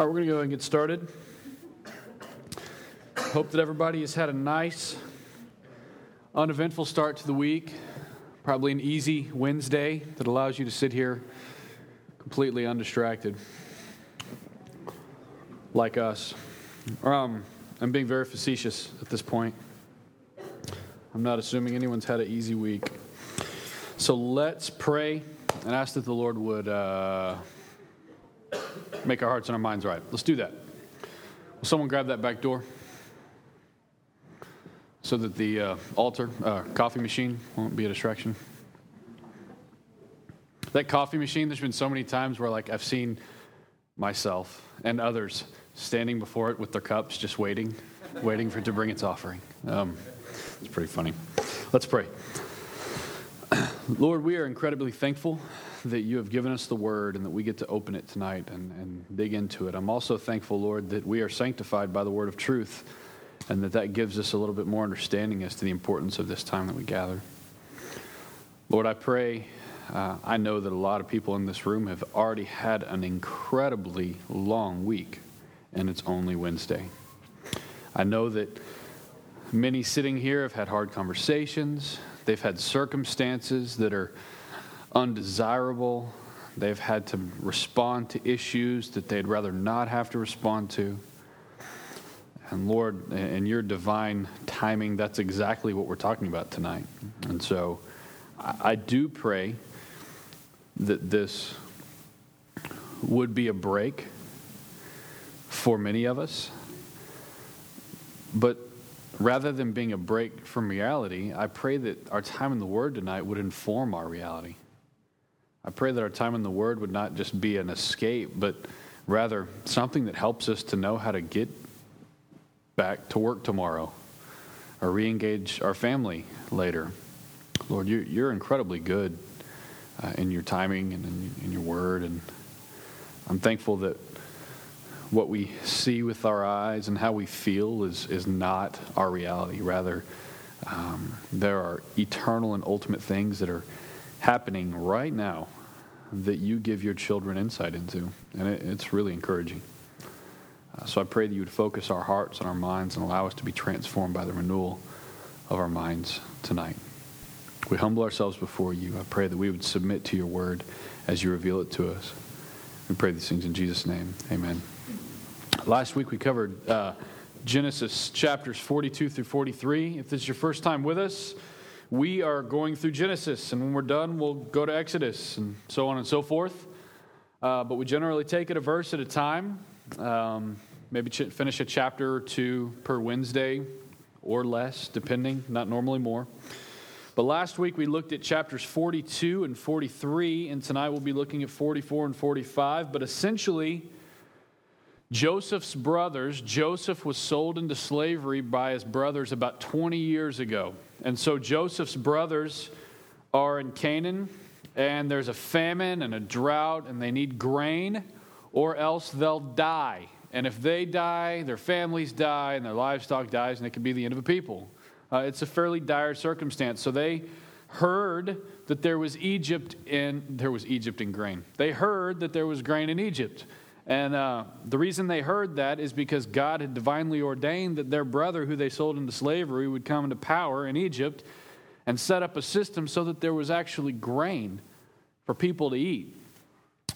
All right, we're going to go and get started. Hope that everybody has had a nice, uneventful start to the week. Probably an easy Wednesday that allows you to sit here completely undistracted, like us. Um, I'm being very facetious at this point. I'm not assuming anyone's had an easy week. So let's pray and ask that the Lord would. Uh, make our hearts and our minds right. Let's do that. Will someone grab that back door so that the uh, altar, uh, coffee machine won't be a distraction? That coffee machine, there's been so many times where like I've seen myself and others standing before it with their cups, just waiting, waiting for it to bring its offering. Um, it's pretty funny. Let's pray. Lord, we are incredibly thankful that you have given us the word and that we get to open it tonight and, and dig into it. I'm also thankful, Lord, that we are sanctified by the word of truth and that that gives us a little bit more understanding as to the importance of this time that we gather. Lord, I pray. Uh, I know that a lot of people in this room have already had an incredibly long week, and it's only Wednesday. I know that many sitting here have had hard conversations. They've had circumstances that are undesirable. They've had to respond to issues that they'd rather not have to respond to. And Lord, in your divine timing, that's exactly what we're talking about tonight. And so I do pray that this would be a break for many of us. But rather than being a break from reality, I pray that our time in the Word tonight would inform our reality. I pray that our time in the Word would not just be an escape, but rather something that helps us to know how to get back to work tomorrow or re engage our family later. Lord, you're, you're incredibly good uh, in your timing and in, in your Word. And I'm thankful that what we see with our eyes and how we feel is, is not our reality. Rather, um, there are eternal and ultimate things that are happening right now that you give your children insight into. And it, it's really encouraging. Uh, so I pray that you would focus our hearts and our minds and allow us to be transformed by the renewal of our minds tonight. We humble ourselves before you. I pray that we would submit to your word as you reveal it to us. We pray these things in Jesus' name. Amen. Last week we covered uh, Genesis chapters 42 through 43. If this is your first time with us, we are going through Genesis, and when we're done, we'll go to Exodus, and so on and so forth. Uh, but we generally take it a verse at a time, um, maybe ch- finish a chapter or two per Wednesday or less, depending, not normally more. But last week we looked at chapters 42 and 43, and tonight we'll be looking at 44 and 45. But essentially, Joseph's brothers, Joseph was sold into slavery by his brothers about 20 years ago. And so Joseph's brothers are in Canaan, and there's a famine and a drought, and they need grain, or else they'll die. And if they die, their families die, and their livestock dies, and it could be the end of a people. Uh, it's a fairly dire circumstance. So they heard that there was Egypt in there was Egypt in grain. They heard that there was grain in Egypt. And uh, the reason they heard that is because God had divinely ordained that their brother, who they sold into slavery, would come into power in Egypt and set up a system so that there was actually grain for people to eat.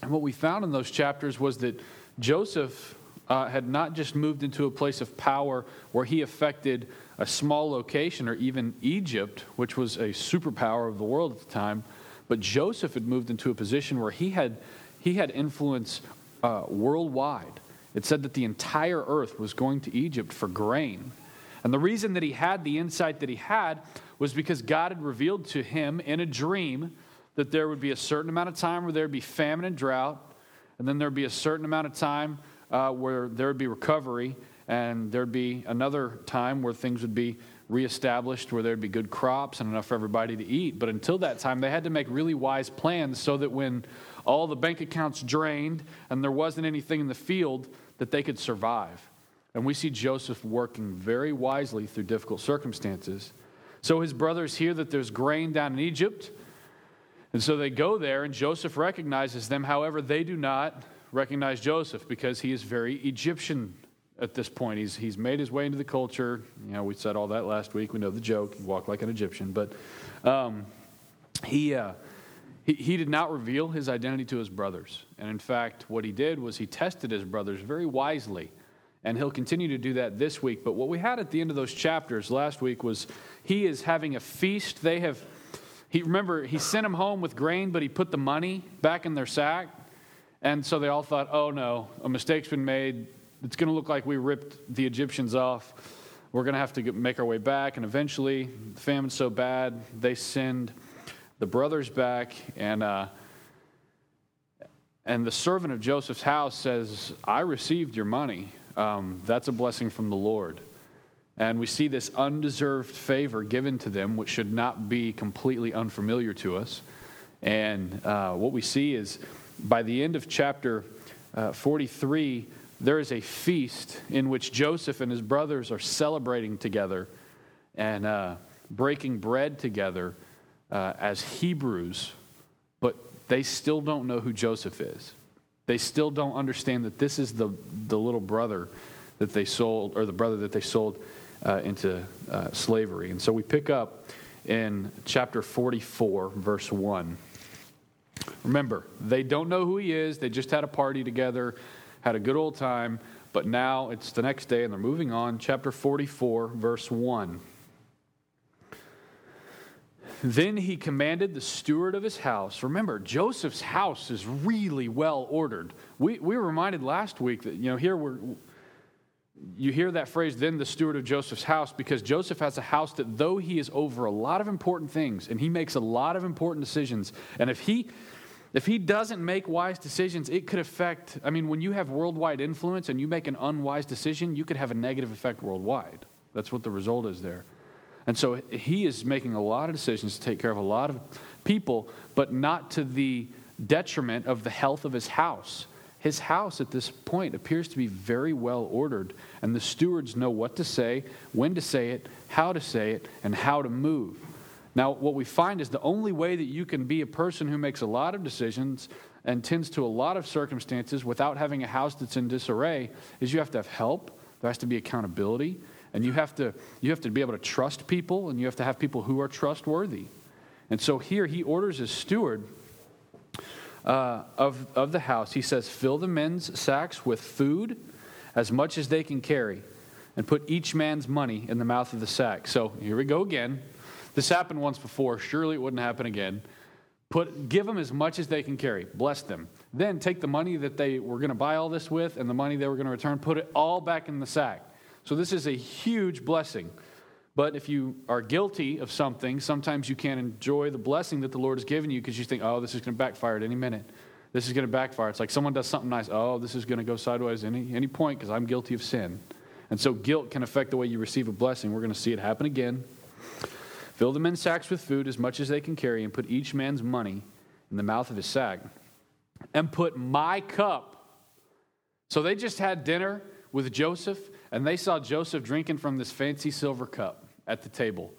And what we found in those chapters was that Joseph uh, had not just moved into a place of power where he affected a small location or even Egypt, which was a superpower of the world at the time, but Joseph had moved into a position where he had, he had influence uh, worldwide. It said that the entire earth was going to Egypt for grain. And the reason that he had the insight that he had was because God had revealed to him in a dream that there would be a certain amount of time where there would be famine and drought, and then there would be a certain amount of time uh, where there would be recovery, and there'd be another time where things would be reestablished, where there'd be good crops and enough for everybody to eat. But until that time, they had to make really wise plans so that when all the bank accounts drained, and there wasn't anything in the field that they could survive. And we see Joseph working very wisely through difficult circumstances. So his brothers hear that there's grain down in Egypt. And so they go there, and Joseph recognizes them. However, they do not recognize Joseph because he is very Egyptian at this point. He's, he's made his way into the culture. You know, we said all that last week. We know the joke. He walked like an Egyptian. But um, he, uh, he, he did not reveal his identity to his brothers. And in fact, what he did was he tested his brothers very wisely. And he'll continue to do that this week. But what we had at the end of those chapters last week was he is having a feast. They have, he remember, he sent them home with grain, but he put the money back in their sack. And so they all thought, oh no, a mistake's been made. It's going to look like we ripped the Egyptians off. We're going to have to get, make our way back. And eventually, the famine's so bad, they send the brothers back. And, uh, and the servant of Joseph's house says, I received your money. Um, that's a blessing from the Lord. And we see this undeserved favor given to them, which should not be completely unfamiliar to us. And uh, what we see is by the end of chapter uh, 43, there is a feast in which Joseph and his brothers are celebrating together and uh, breaking bread together uh, as Hebrews, but they still don't know who Joseph is. They still don't understand that this is the, the little brother that they sold, or the brother that they sold uh, into uh, slavery. And so we pick up in chapter 44, verse 1. Remember, they don't know who he is. They just had a party together, had a good old time, but now it's the next day and they're moving on. Chapter 44, verse 1. Then he commanded the steward of his house. Remember, Joseph's house is really well ordered. We, we were reminded last week that, you know, here we're, you hear that phrase, then the steward of Joseph's house, because Joseph has a house that, though he is over a lot of important things and he makes a lot of important decisions, and if he if he doesn't make wise decisions, it could affect. I mean, when you have worldwide influence and you make an unwise decision, you could have a negative effect worldwide. That's what the result is there. And so he is making a lot of decisions to take care of a lot of people, but not to the detriment of the health of his house. His house at this point appears to be very well ordered, and the stewards know what to say, when to say it, how to say it, and how to move. Now, what we find is the only way that you can be a person who makes a lot of decisions and tends to a lot of circumstances without having a house that's in disarray is you have to have help, there has to be accountability, and you have to, you have to be able to trust people, and you have to have people who are trustworthy. And so here he orders his steward uh, of, of the house, he says, Fill the men's sacks with food as much as they can carry, and put each man's money in the mouth of the sack. So here we go again. This happened once before. Surely it wouldn't happen again. Put, give them as much as they can carry. Bless them. Then take the money that they were going to buy all this with and the money they were going to return, put it all back in the sack. So this is a huge blessing. But if you are guilty of something, sometimes you can't enjoy the blessing that the Lord has given you because you think, oh, this is going to backfire at any minute. This is going to backfire. It's like someone does something nice. Oh, this is going to go sideways any, any point because I'm guilty of sin. And so guilt can affect the way you receive a blessing. We're going to see it happen again. Fill the men's sacks with food as much as they can carry, and put each man's money in the mouth of his sack. And put my cup. So they just had dinner with Joseph, and they saw Joseph drinking from this fancy silver cup at the table.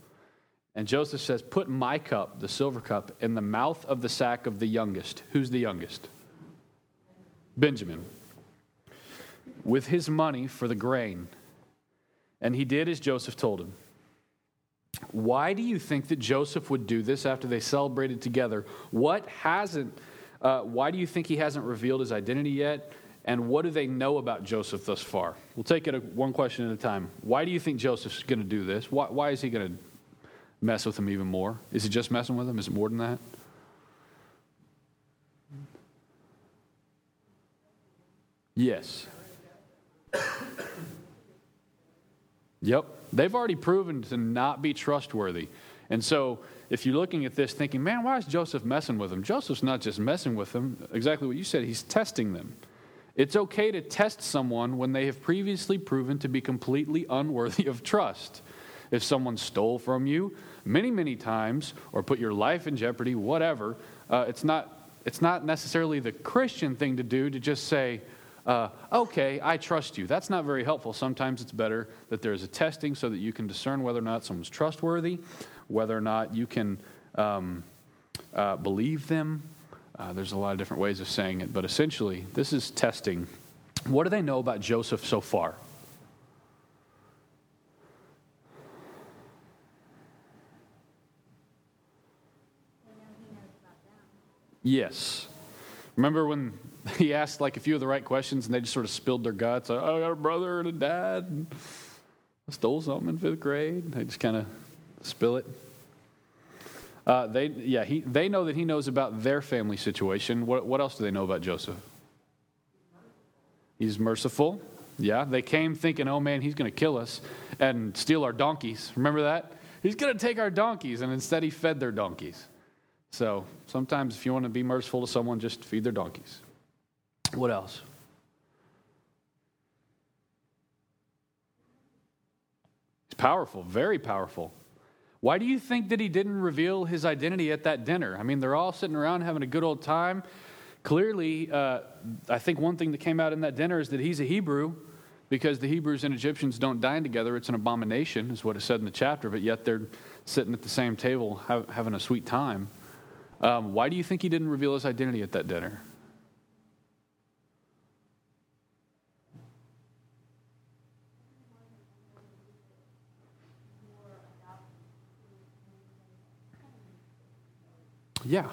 And Joseph says, Put my cup, the silver cup, in the mouth of the sack of the youngest. Who's the youngest? Benjamin. With his money for the grain. And he did as Joseph told him. Why do you think that Joseph would do this after they celebrated together? What hasn't, uh, why do you think he hasn't revealed his identity yet? And what do they know about Joseph thus far? We'll take it one question at a time. Why do you think Joseph's going to do this? Why, why is he going to mess with him even more? Is he just messing with him? Is it more than that? Yes. Yep. They've already proven to not be trustworthy. And so, if you're looking at this thinking, man, why is Joseph messing with them? Joseph's not just messing with them, exactly what you said, he's testing them. It's okay to test someone when they have previously proven to be completely unworthy of trust. If someone stole from you many, many times or put your life in jeopardy, whatever, uh, it's, not, it's not necessarily the Christian thing to do to just say, uh, okay, I trust you. That's not very helpful. Sometimes it's better that there's a testing so that you can discern whether or not someone's trustworthy, whether or not you can um, uh, believe them. Uh, there's a lot of different ways of saying it, but essentially, this is testing. What do they know about Joseph so far? Yes. Remember when he asked like a few of the right questions and they just sort of spilled their guts? Oh, I got a brother and a dad. I stole something in fifth grade. They just kind of spill it. Uh, they, yeah, he, they know that he knows about their family situation. What, what else do they know about Joseph? He's merciful. Yeah, they came thinking, oh man, he's going to kill us and steal our donkeys. Remember that? He's going to take our donkeys, and instead he fed their donkeys. So sometimes if you want to be merciful to someone, just feed their donkeys. What else? He's powerful, very powerful. Why do you think that he didn't reveal his identity at that dinner? I mean, they're all sitting around having a good old time. Clearly, uh, I think one thing that came out in that dinner is that he's a Hebrew because the Hebrews and Egyptians don't dine together. It's an abomination, is what it said in the chapter, but yet they're sitting at the same table having a sweet time. Um, why do you think he didn't reveal his identity at that dinner? Yeah.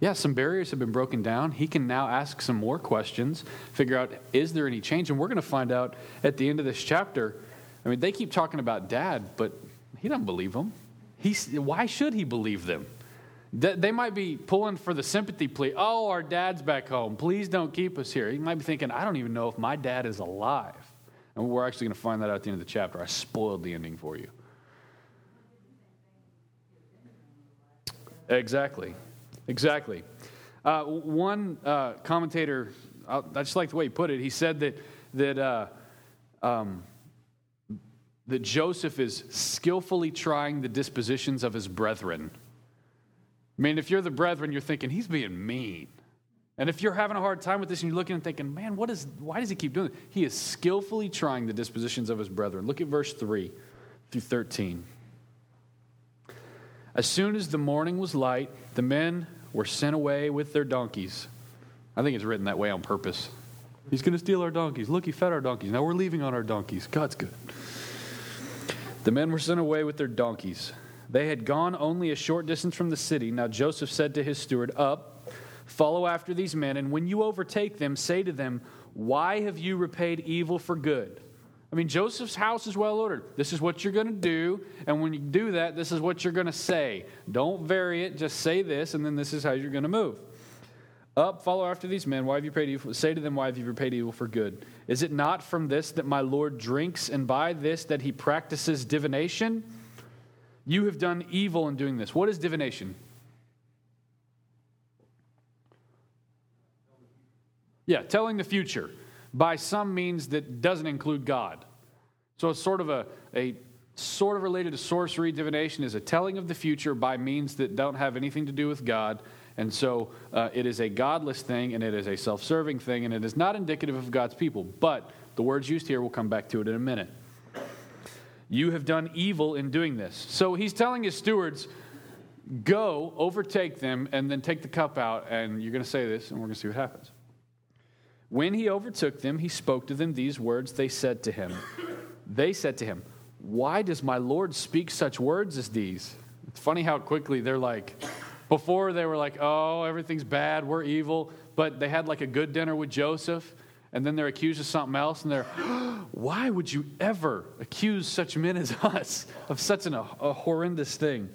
Yeah, some barriers have been broken down. He can now ask some more questions, figure out is there any change? And we're going to find out at the end of this chapter. I mean, they keep talking about dad, but he doesn't believe them. He's, why should he believe them? They might be pulling for the sympathy plea. Oh, our dad's back home. Please don't keep us here. He might be thinking, I don't even know if my dad is alive. And we're actually going to find that out at the end of the chapter. I spoiled the ending for you. Exactly. Exactly. Uh, one uh, commentator, I just like the way he put it. He said that that uh, um, that Joseph is skillfully trying the dispositions of his brethren. I mean, if you're the brethren, you're thinking he's being mean. And if you're having a hard time with this and you're looking and thinking, man, what is, why does he keep doing it? He is skillfully trying the dispositions of his brethren. Look at verse 3 through 13. As soon as the morning was light, the men were sent away with their donkeys. I think it's written that way on purpose. He's going to steal our donkeys. Look, he fed our donkeys. Now we're leaving on our donkeys. God's good. The men were sent away with their donkeys. They had gone only a short distance from the city. Now Joseph said to his steward, Up, follow after these men, and when you overtake them, say to them, Why have you repaid evil for good? I mean, Joseph's house is well ordered. This is what you're going to do. And when you do that, this is what you're going to say. Don't vary it. Just say this, and then this is how you're going to move. Up, follow after these men. Why have you paid evil? Say to them, Why have you repaid evil for good? Is it not from this that my Lord drinks, and by this that he practices divination? You have done evil in doing this. What is divination? Yeah, telling the future by some means that doesn't include God. So it's sort of a, a sort of related to sorcery. Divination is a telling of the future by means that don't have anything to do with God. And so uh, it is a godless thing and it is a self serving thing and it is not indicative of God's people. But the words used here, we'll come back to it in a minute. You have done evil in doing this. So he's telling his stewards, go, overtake them, and then take the cup out, and you're going to say this, and we're going to see what happens. When he overtook them, he spoke to them these words. They said to him, They said to him, Why does my Lord speak such words as these? It's funny how quickly they're like, before they were like, Oh, everything's bad, we're evil. But they had like a good dinner with Joseph, and then they're accused of something else, and they're, Why would you ever accuse such men as us of such an, a, horrendous thing?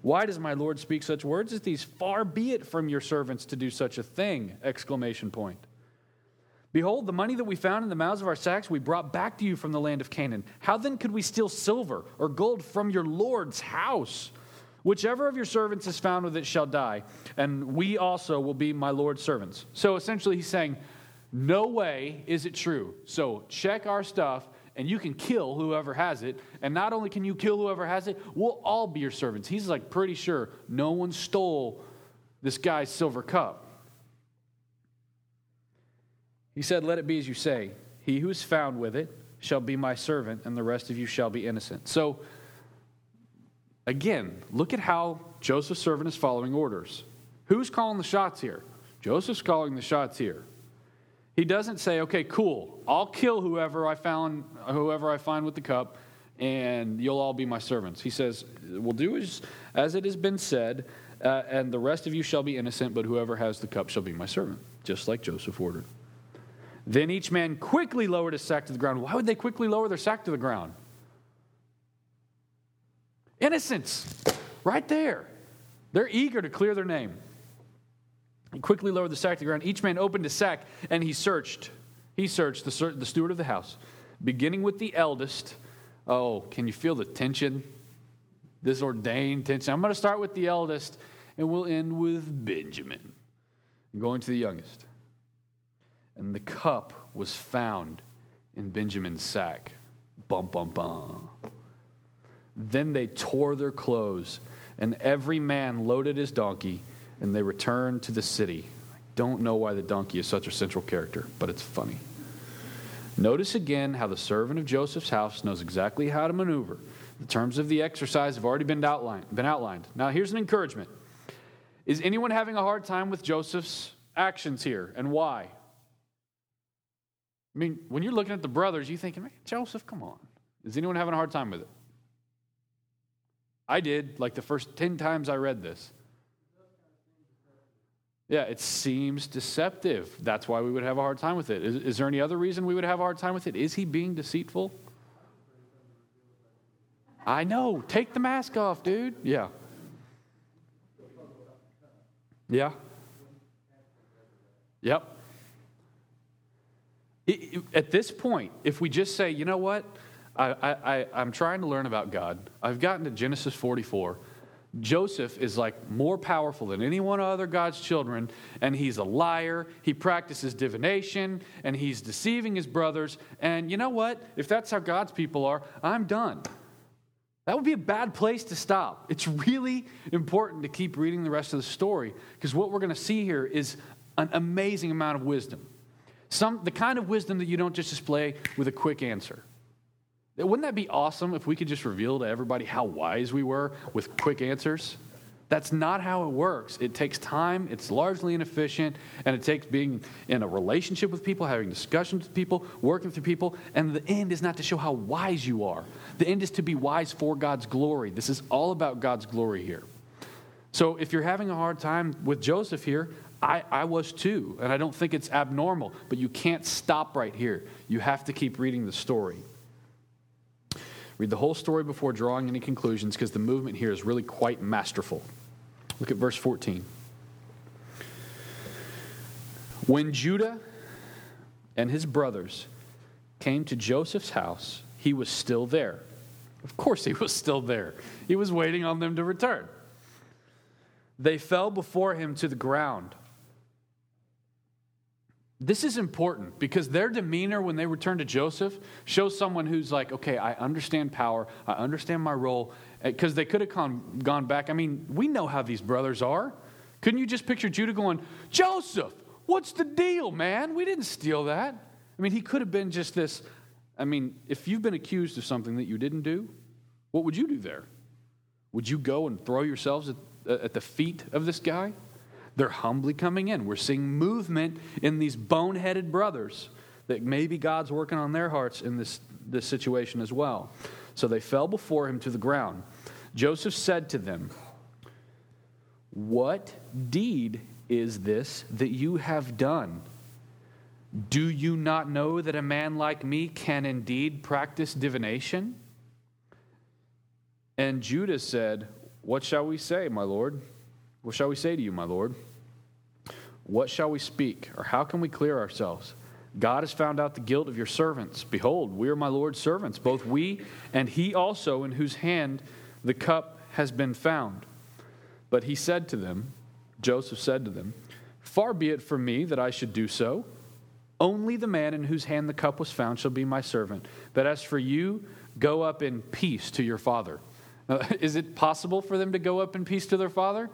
Why does my Lord speak such words as these? Far be it from your servants to do such a thing! Exclamation point. Behold, the money that we found in the mouths of our sacks we brought back to you from the land of Canaan. How then could we steal silver or gold from your Lord's house? Whichever of your servants is found with it shall die, and we also will be my Lord's servants. So essentially, he's saying, No way is it true. So check our stuff, and you can kill whoever has it. And not only can you kill whoever has it, we'll all be your servants. He's like pretty sure no one stole this guy's silver cup. He said, Let it be as you say. He who is found with it shall be my servant, and the rest of you shall be innocent. So, again, look at how Joseph's servant is following orders. Who's calling the shots here? Joseph's calling the shots here. He doesn't say, "Okay, cool. I'll kill whoever I found, whoever I find with the cup, and you'll all be my servants." He says, "We'll do as, as it has been said, uh, and the rest of you shall be innocent, but whoever has the cup shall be my servant," just like Joseph ordered. Then each man quickly lowered his sack to the ground. Why would they quickly lower their sack to the ground? Innocence, right there. They're eager to clear their name. He quickly lowered the sack to the ground. Each man opened his sack and he searched. He searched the, the steward of the house, beginning with the eldest. Oh, can you feel the tension? This ordained tension. I'm going to start with the eldest and we'll end with Benjamin, going to the youngest. And the cup was found in Benjamin's sack. Bum, bum, bum. Then they tore their clothes, and every man loaded his donkey, and they returned to the city. I don't know why the donkey is such a central character, but it's funny. Notice again how the servant of Joseph's house knows exactly how to maneuver. The terms of the exercise have already been outlined. Been outlined. Now, here's an encouragement. Is anyone having a hard time with Joseph's actions here, and why? I mean, when you're looking at the brothers, you're thinking, man, Joseph, come on. Is anyone having a hard time with it? I did, like the first 10 times I read this. Yeah, it seems deceptive. That's why we would have a hard time with it. Is, is, there any other reason we would have a hard time with it? Is he being deceitful? I know. Take the mask off, dude. Yeah. Yeah. Yep. At this point, if we just say, you know what? I, I, I'm trying to learn about God. I've gotten to Genesis 44. Joseph is like more powerful than any one of other God's children, and he's a liar. He practices divination, and he's deceiving his brothers. And you know what? If that's how God's people are, I'm done. That would be a bad place to stop. It's really important to keep reading the rest of the story because what we're going to see here is an amazing amount of wisdom. Some, the kind of wisdom that you don't just display with a quick answer. Wouldn't that be awesome if we could just reveal to everybody how wise we were with quick answers? That's not how it works. It takes time, it's largely inefficient, and it takes being in a relationship with people, having discussions with people, working through people, and the end is not to show how wise you are. The end is to be wise for God's glory. This is all about God's glory here. So if you're having a hard time with Joseph here, I, I was too, and I don't think it's abnormal, but you can't stop right here. You have to keep reading the story. Read the whole story before drawing any conclusions because the movement here is really quite masterful. Look at verse 14. When Judah and his brothers came to Joseph's house, he was still there. Of course, he was still there. He was waiting on them to return. They fell before him to the ground. This is important because their demeanor when they return to Joseph shows someone who's like, okay, I understand power, I understand my role, eh, because they could have gone, gone back. I mean, we know how these brothers are. Couldn't you just picture Judah going, Joseph, what's the deal, man? We didn't steal that. I mean, he could have been just this. I mean, if you've been accused of something that you didn't do, what would you do there? Would you go and throw yourselves at, at the feet of this guy? They're humbly coming in. We're seeing movement in these boneheaded brothers that maybe God's working on their hearts in this, this situation as well. So they fell before him to the ground. Joseph said to them, What deed is this that you have done? Do you not know that a man like me can indeed practice divination? And Judah said, What shall we say, my Lord? What shall we say to you, my Lord? What shall we speak, or how can we clear ourselves? God has found out the guilt of your servants. Behold, we are my Lord's servants, both we and he also, in whose hand the cup has been found. But he said to them, Joseph said to them, Far be it from me that I should do so. Only the man in whose hand the cup was found shall be my servant. But as for you, go up in peace to your father. Now, is it possible for them to go up in peace to their father?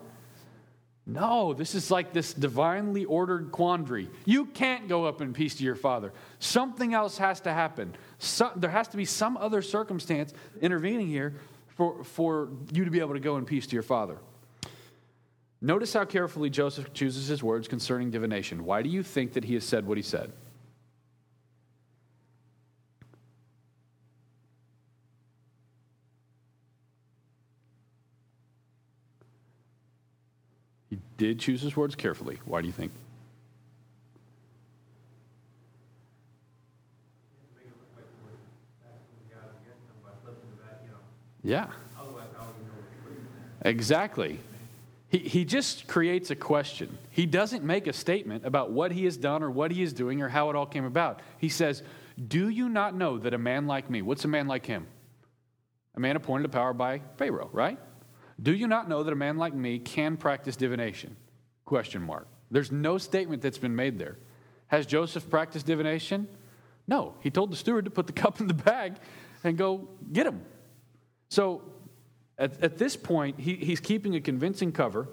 No, this is like this divinely ordered quandary. You can't go up in peace to your father. Something else has to happen. So, there has to be some other circumstance intervening here for, for you to be able to go in peace to your father. Notice how carefully Joseph chooses his words concerning divination. Why do you think that he has said what he said? Did choose his words carefully. Why do you think? Yeah. Exactly. He, he just creates a question. He doesn't make a statement about what he has done or what he is doing or how it all came about. He says, Do you not know that a man like me, what's a man like him? A man appointed to power by Pharaoh, right? Do you not know that a man like me can practice divination? Question mark. There's no statement that's been made there. Has Joseph practiced divination? No. He told the steward to put the cup in the bag and go get him. So at, at this point, he, he's keeping a convincing cover,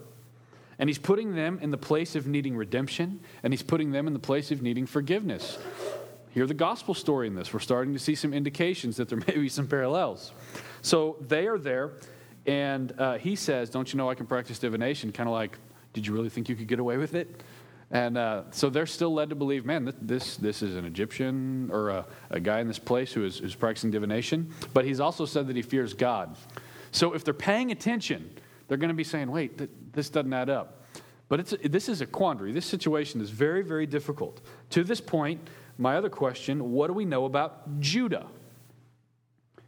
and he's putting them in the place of needing redemption, and he's putting them in the place of needing forgiveness. Hear the gospel story in this. We're starting to see some indications that there may be some parallels. So they are there, and uh, he says, Don't you know I can practice divination? Kind of like, Did you really think you could get away with it? And uh, so they're still led to believe, man, this, this is an Egyptian or a, a guy in this place who is, who's practicing divination. But he's also said that he fears God. So if they're paying attention, they're going to be saying, wait, th- this doesn't add up. But it's, this is a quandary. This situation is very, very difficult. To this point, my other question what do we know about Judah?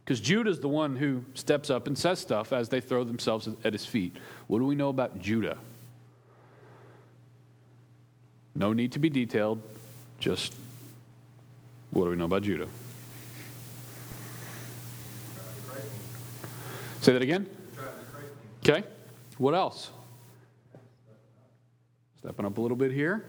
Because Judah is the one who steps up and says stuff as they throw themselves at his feet. What do we know about Judah? No need to be detailed, just what do we know about Judah? Say that again? Okay. What else? Stepping up a little bit here.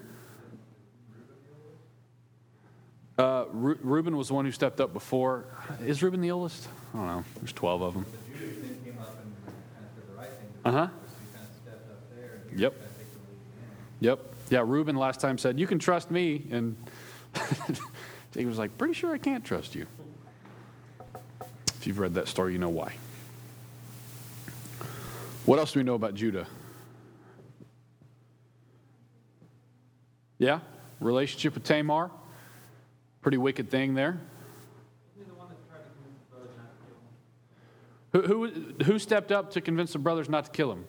Uh, Reuben was the one who stepped up before. Is Reuben the oldest? I don't know. There's 12 of them. Uh huh. Yep. Yep. Yeah, Reuben last time said, You can trust me. And he was like, Pretty sure I can't trust you. If you've read that story, you know why. What else do we know about Judah? Yeah? Relationship with Tamar? Pretty wicked thing there. Who, who, who stepped up to convince the brothers not to kill him?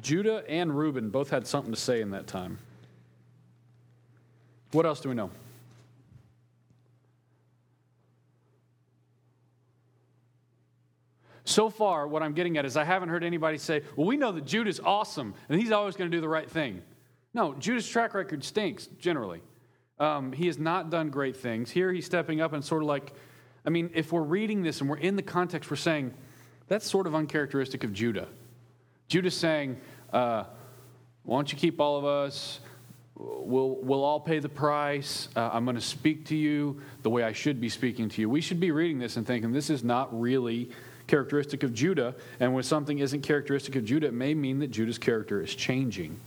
Judah and Reuben both had something to say in that time. What else do we know? So far, what I'm getting at is I haven't heard anybody say, well, we know that Judah's awesome and he's always going to do the right thing. No, Judah's track record stinks generally. Um, he has not done great things. Here he's stepping up and sort of like, I mean, if we're reading this and we're in the context, we're saying that's sort of uncharacteristic of Judah. Judah's saying, uh, Why don't you keep all of us? We'll, we'll all pay the price. Uh, I'm going to speak to you the way I should be speaking to you. We should be reading this and thinking this is not really characteristic of Judah. And when something isn't characteristic of Judah, it may mean that Judah's character is changing.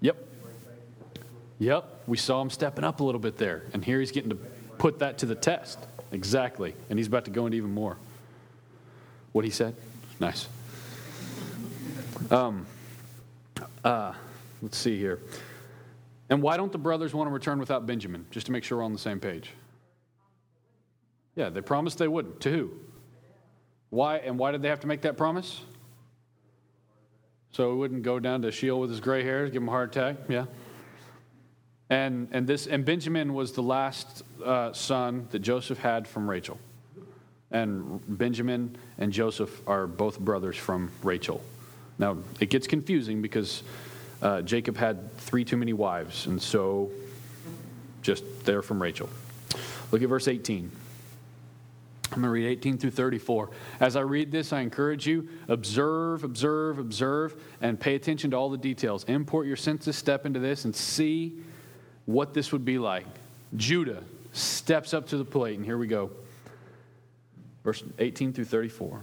Yep. Yep. We saw him stepping up a little bit there. And here he's getting to put that to the test. Exactly. And he's about to go into even more. What he said? Nice. Um, uh, let's see here. And why don't the brothers want to return without Benjamin? Just to make sure we're on the same page. Yeah, they promised they wouldn't. To who? Why? And why did they have to make that promise? So he wouldn't go down to Sheol with his gray hairs, give him a heart attack. Yeah. And and this and Benjamin was the last uh, son that Joseph had from Rachel and Benjamin and Joseph are both brothers from Rachel. Now, it gets confusing because uh, Jacob had three too many wives, and so just they're from Rachel. Look at verse 18. I'm going to read 18 through 34. As I read this, I encourage you observe, observe, observe, and pay attention to all the details. Import your senses, step into this, and see what this would be like. Judah steps up to the plate, and here we go verse 18 through 34.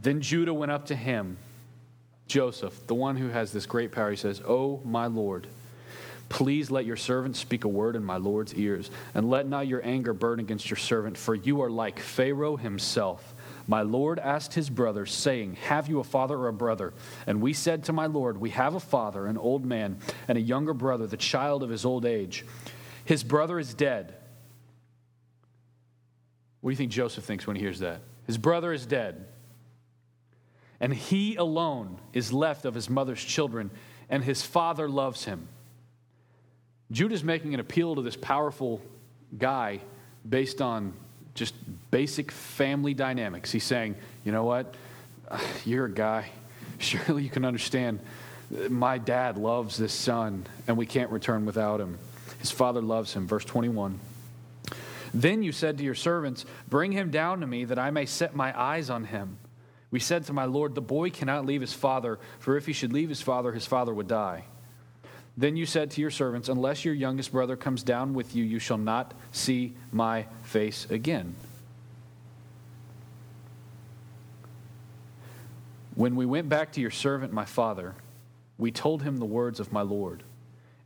Then Judah went up to him, Joseph, the one who has this great power. He says, Oh, my Lord, Please let your servant speak a word in my Lord's ears, and let not your anger burn against your servant, for you are like Pharaoh himself. My Lord asked his brothers, saying, Have you a father or a brother? And we said to my Lord, We have a father, an old man, and a younger brother, the child of his old age. His brother is dead. What do you think Joseph thinks when he hears that? His brother is dead. And he alone is left of his mother's children, and his father loves him. Judah's making an appeal to this powerful guy based on just basic family dynamics. He's saying, you know what? You're a guy. Surely you can understand. My dad loves this son, and we can't return without him. His father loves him. Verse 21. Then you said to your servants, Bring him down to me that I may set my eyes on him. We said to my Lord, The boy cannot leave his father, for if he should leave his father, his father would die. Then you said to your servants, Unless your youngest brother comes down with you, you shall not see my face again. When we went back to your servant, my father, we told him the words of my Lord.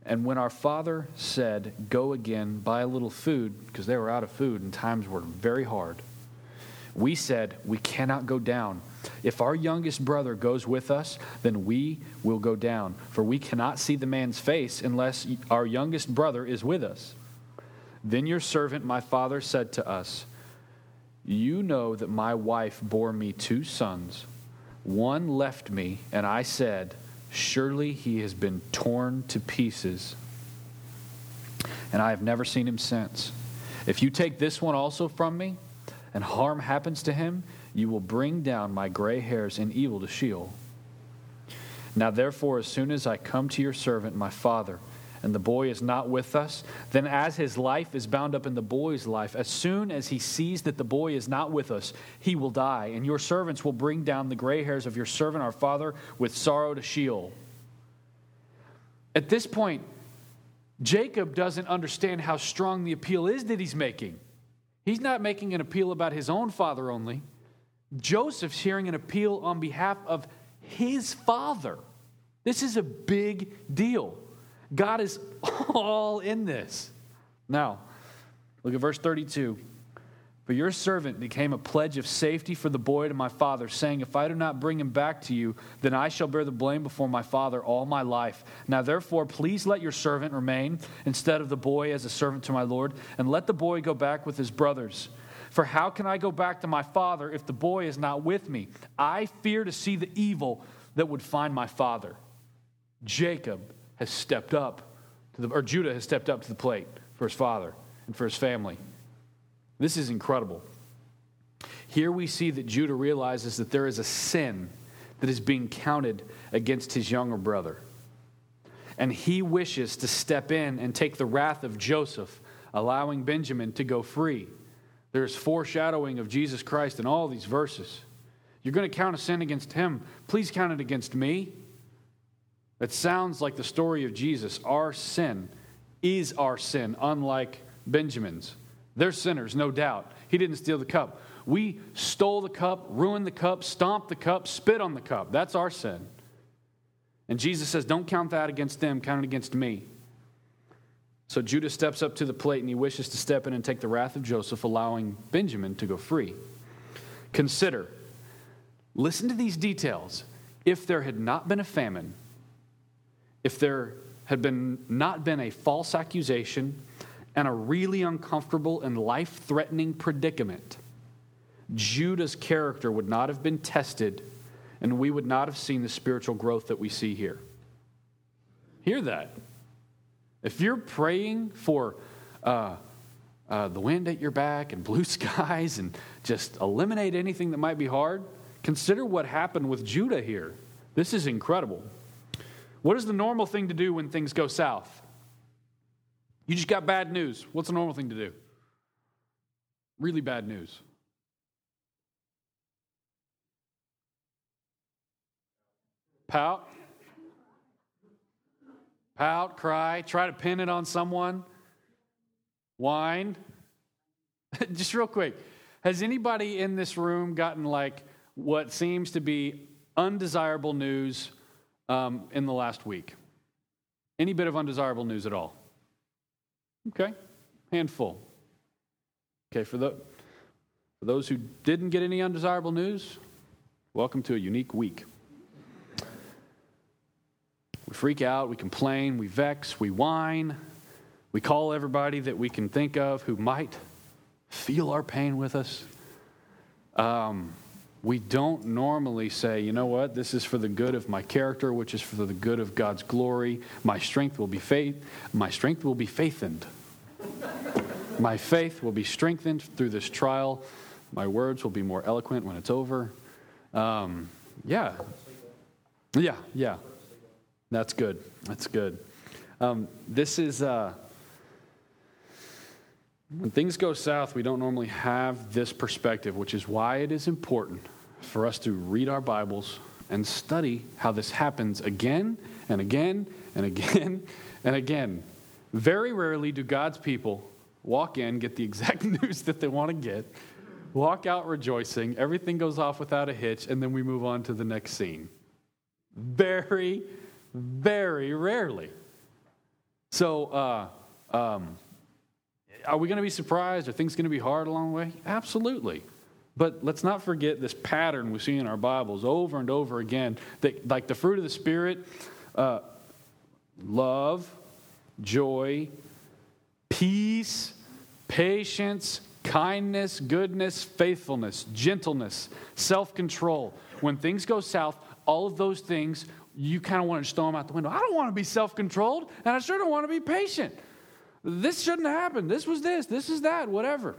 And when our father said, Go again, buy a little food, because they were out of food and times were very hard, we said, We cannot go down if our youngest brother goes with us, then we will go down, for we cannot see the man's face unless our youngest brother is with us. Then your servant, my father, said to us, You know that my wife bore me two sons. One left me, and I said, Surely he has been torn to pieces, and I have never seen him since. If you take this one also from me, and harm happens to him, you will bring down my gray hairs in evil to Sheol. Now, therefore, as soon as I come to your servant, my father, and the boy is not with us, then as his life is bound up in the boy's life, as soon as he sees that the boy is not with us, he will die, and your servants will bring down the gray hairs of your servant, our father, with sorrow to Sheol. At this point, Jacob doesn't understand how strong the appeal is that he's making. He's not making an appeal about his own father only. Joseph's hearing an appeal on behalf of his father. This is a big deal. God is all in this. Now, look at verse 32. For your servant became a pledge of safety for the boy to my father, saying, If I do not bring him back to you, then I shall bear the blame before my father all my life. Now, therefore, please let your servant remain instead of the boy as a servant to my Lord, and let the boy go back with his brothers. For how can I go back to my father if the boy is not with me? I fear to see the evil that would find my father. Jacob has stepped up to the, or Judah has stepped up to the plate for his father and for his family. This is incredible. Here we see that Judah realizes that there is a sin that is being counted against his younger brother. And he wishes to step in and take the wrath of Joseph, allowing Benjamin to go free. There's foreshadowing of Jesus Christ in all these verses. You're going to count a sin against him. Please count it against me. It sounds like the story of Jesus. Our sin is our sin, unlike Benjamin's. They're sinners, no doubt. He didn't steal the cup. We stole the cup, ruined the cup, stomped the cup, spit on the cup. That's our sin. And Jesus says, Don't count that against them, count it against me. So Judah steps up to the plate and he wishes to step in and take the wrath of Joseph, allowing Benjamin to go free. Consider, listen to these details. If there had not been a famine, if there had been not been a false accusation and a really uncomfortable and life threatening predicament, Judah's character would not have been tested and we would not have seen the spiritual growth that we see here. Hear that. If you're praying for uh, uh, the wind at your back and blue skies and just eliminate anything that might be hard, consider what happened with Judah here. This is incredible. What is the normal thing to do when things go south? You just got bad news. What's the normal thing to do? Really bad news. Pout pout, cry, try to pin it on someone, whine. Just real quick, has anybody in this room gotten like what seems to be undesirable news um, in the last week? Any bit of undesirable news at all? Okay, handful. Okay, for, the, for those who didn't get any undesirable news, welcome to a unique week. We freak out, we complain, we vex, we whine, we call everybody that we can think of who might feel our pain with us. Um, we don't normally say, you know what, this is for the good of my character, which is for the good of God's glory. My strength will be faith. My strength will be faithened. my faith will be strengthened through this trial. My words will be more eloquent when it's over. Um, yeah. Yeah, yeah. That's good. That's good. Um, this is. Uh, when things go south, we don't normally have this perspective, which is why it is important for us to read our Bibles and study how this happens again and again and again and again. Very rarely do God's people walk in, get the exact news that they want to get, walk out rejoicing, everything goes off without a hitch, and then we move on to the next scene. Very, very rarely. So, uh, um, are we going to be surprised? Are things going to be hard along the way? Absolutely. But let's not forget this pattern we see in our Bibles over and over again that, like the fruit of the Spirit, uh, love, joy, peace, patience, kindness, goodness, faithfulness, gentleness, self control. When things go south, all of those things, you kind of want to throw them out the window. I don't want to be self controlled, and I sure don't want to be patient. This shouldn't happen. This was this, this is that, whatever.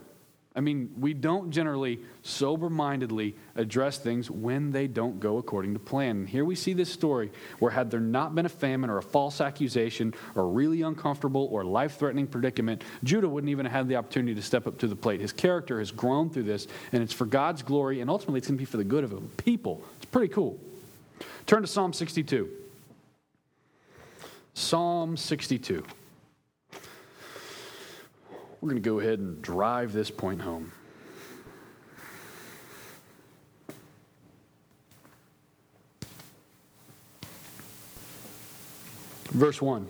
I mean, we don't generally sober mindedly address things when they don't go according to plan. And here we see this story where, had there not been a famine or a false accusation or a really uncomfortable or life threatening predicament, Judah wouldn't even have had the opportunity to step up to the plate. His character has grown through this, and it's for God's glory, and ultimately it's going to be for the good of the people. It's pretty cool. Turn to Psalm 62. Psalm 62. We're going to go ahead and drive this point home. Verse 1.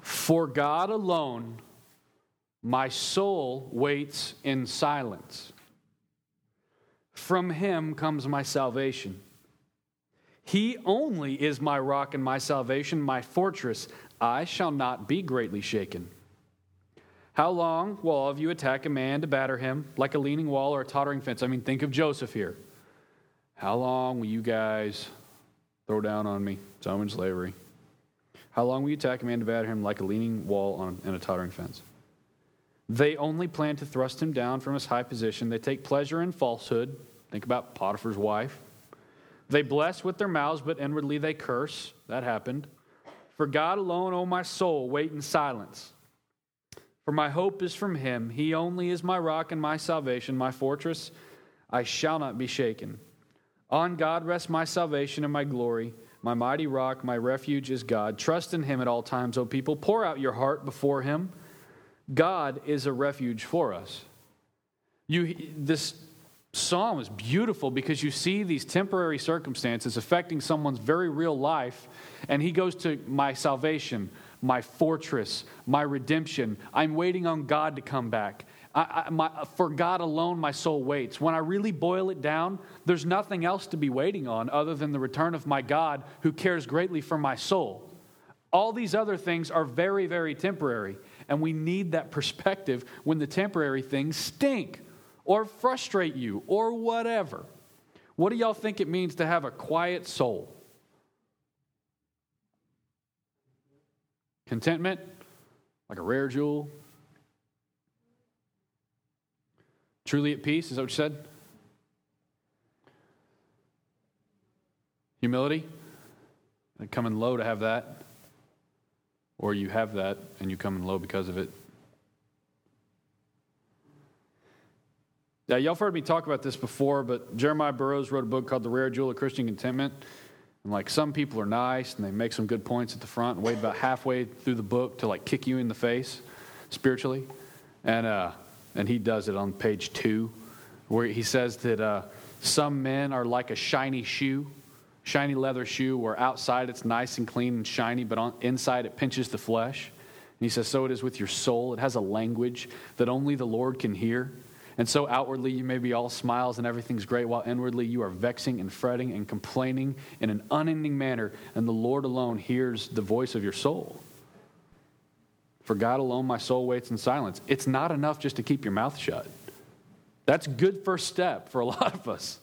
For God alone, my soul waits in silence. From him comes my salvation. He only is my rock and my salvation, my fortress. I shall not be greatly shaken. How long will all of you attack a man to batter him like a leaning wall or a tottering fence? I mean, think of Joseph here. How long will you guys throw down on me? So I'm in slavery. How long will you attack a man to batter him like a leaning wall on, and a tottering fence? They only plan to thrust him down from his high position. They take pleasure in falsehood. Think about Potiphar's wife. They bless with their mouths, but inwardly they curse. That happened. For God alone, O my soul, wait in silence. For my hope is from him. He only is my rock and my salvation, my fortress. I shall not be shaken. On God rests my salvation and my glory. My mighty rock, my refuge is God. Trust in him at all times, O people. Pour out your heart before him. God is a refuge for us. You, this psalm is beautiful because you see these temporary circumstances affecting someone's very real life, and he goes to my salvation, my fortress, my redemption. I'm waiting on God to come back. I, I, my, for God alone, my soul waits. When I really boil it down, there's nothing else to be waiting on other than the return of my God who cares greatly for my soul. All these other things are very, very temporary, and we need that perspective when the temporary things stink or frustrate you or whatever. What do y'all think it means to have a quiet soul? Contentment, like a rare jewel. Truly at peace, is that what you said? Humility, coming low to have that. Or you have that and you come in low because of it. Now, y'all have heard me talk about this before, but Jeremiah Burroughs wrote a book called The Rare Jewel of Christian Contentment. And like some people are nice and they make some good points at the front and wait about halfway through the book to like kick you in the face spiritually. And, uh, and he does it on page two, where he says that uh, some men are like a shiny shoe shiny leather shoe where outside it's nice and clean and shiny, but on, inside it pinches the flesh. And he says, So it is with your soul. It has a language that only the Lord can hear. And so outwardly you may be all smiles and everything's great, while inwardly you are vexing and fretting and complaining in an unending manner, and the Lord alone hears the voice of your soul. For God alone my soul waits in silence. It's not enough just to keep your mouth shut. That's good first step for a lot of us.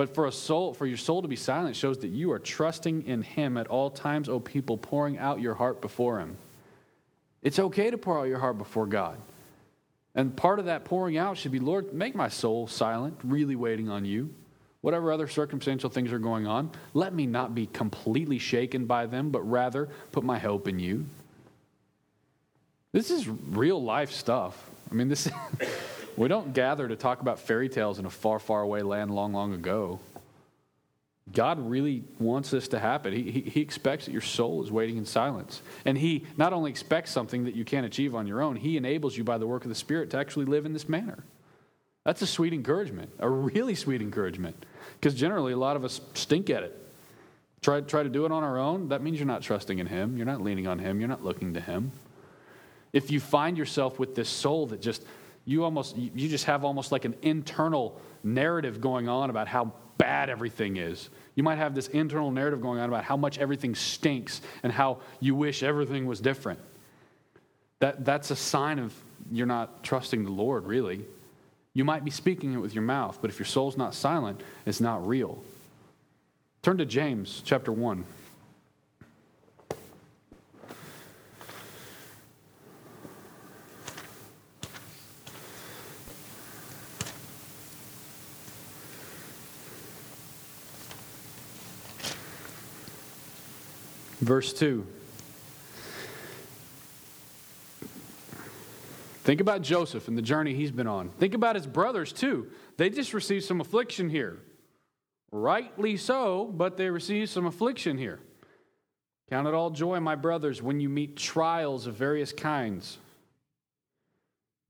But for a soul, for your soul to be silent shows that you are trusting in him at all times, O people, pouring out your heart before him. It's okay to pour out your heart before God. And part of that pouring out should be, Lord, make my soul silent, really waiting on you. Whatever other circumstantial things are going on, let me not be completely shaken by them, but rather put my hope in you. This is real life stuff. I mean, this we don't gather to talk about fairy tales in a far, far away land long, long ago. God really wants this to happen. He, he, he, expects that your soul is waiting in silence. And He not only expects something that you can't achieve on your own, He enables you by the work of the Spirit to actually live in this manner. That's a sweet encouragement, a really sweet encouragement. Because generally, a lot of us stink at it. Try, try to do it on our own, that means you're not trusting in Him. You're not leaning on Him. You're not looking to Him. If you find yourself with this soul that just, you almost, you just have almost like an internal narrative going on about how bad everything is. You might have this internal narrative going on about how much everything stinks and how you wish everything was different. That, that's a sign of you're not trusting the Lord, really. You might be speaking it with your mouth, but if your soul's not silent, it's not real. Turn to James chapter 1. Verse 2. Think about Joseph and the journey he's been on. Think about his brothers, too. They just received some affliction here. Rightly so, but they received some affliction here. Count it all joy, my brothers, when you meet trials of various kinds.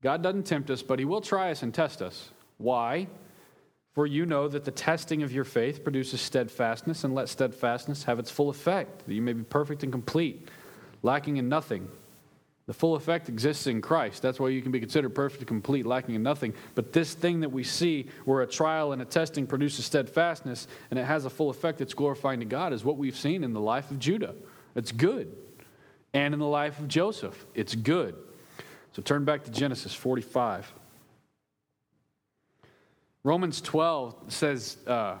God doesn't tempt us, but He will try us and test us. Why? For you know that the testing of your faith produces steadfastness, and let steadfastness have its full effect, that you may be perfect and complete, lacking in nothing. The full effect exists in Christ. That's why you can be considered perfect and complete, lacking in nothing. But this thing that we see, where a trial and a testing produces steadfastness, and it has a full effect that's glorifying to God, is what we've seen in the life of Judah. It's good. And in the life of Joseph, it's good. So turn back to Genesis 45. Romans 12 says, uh,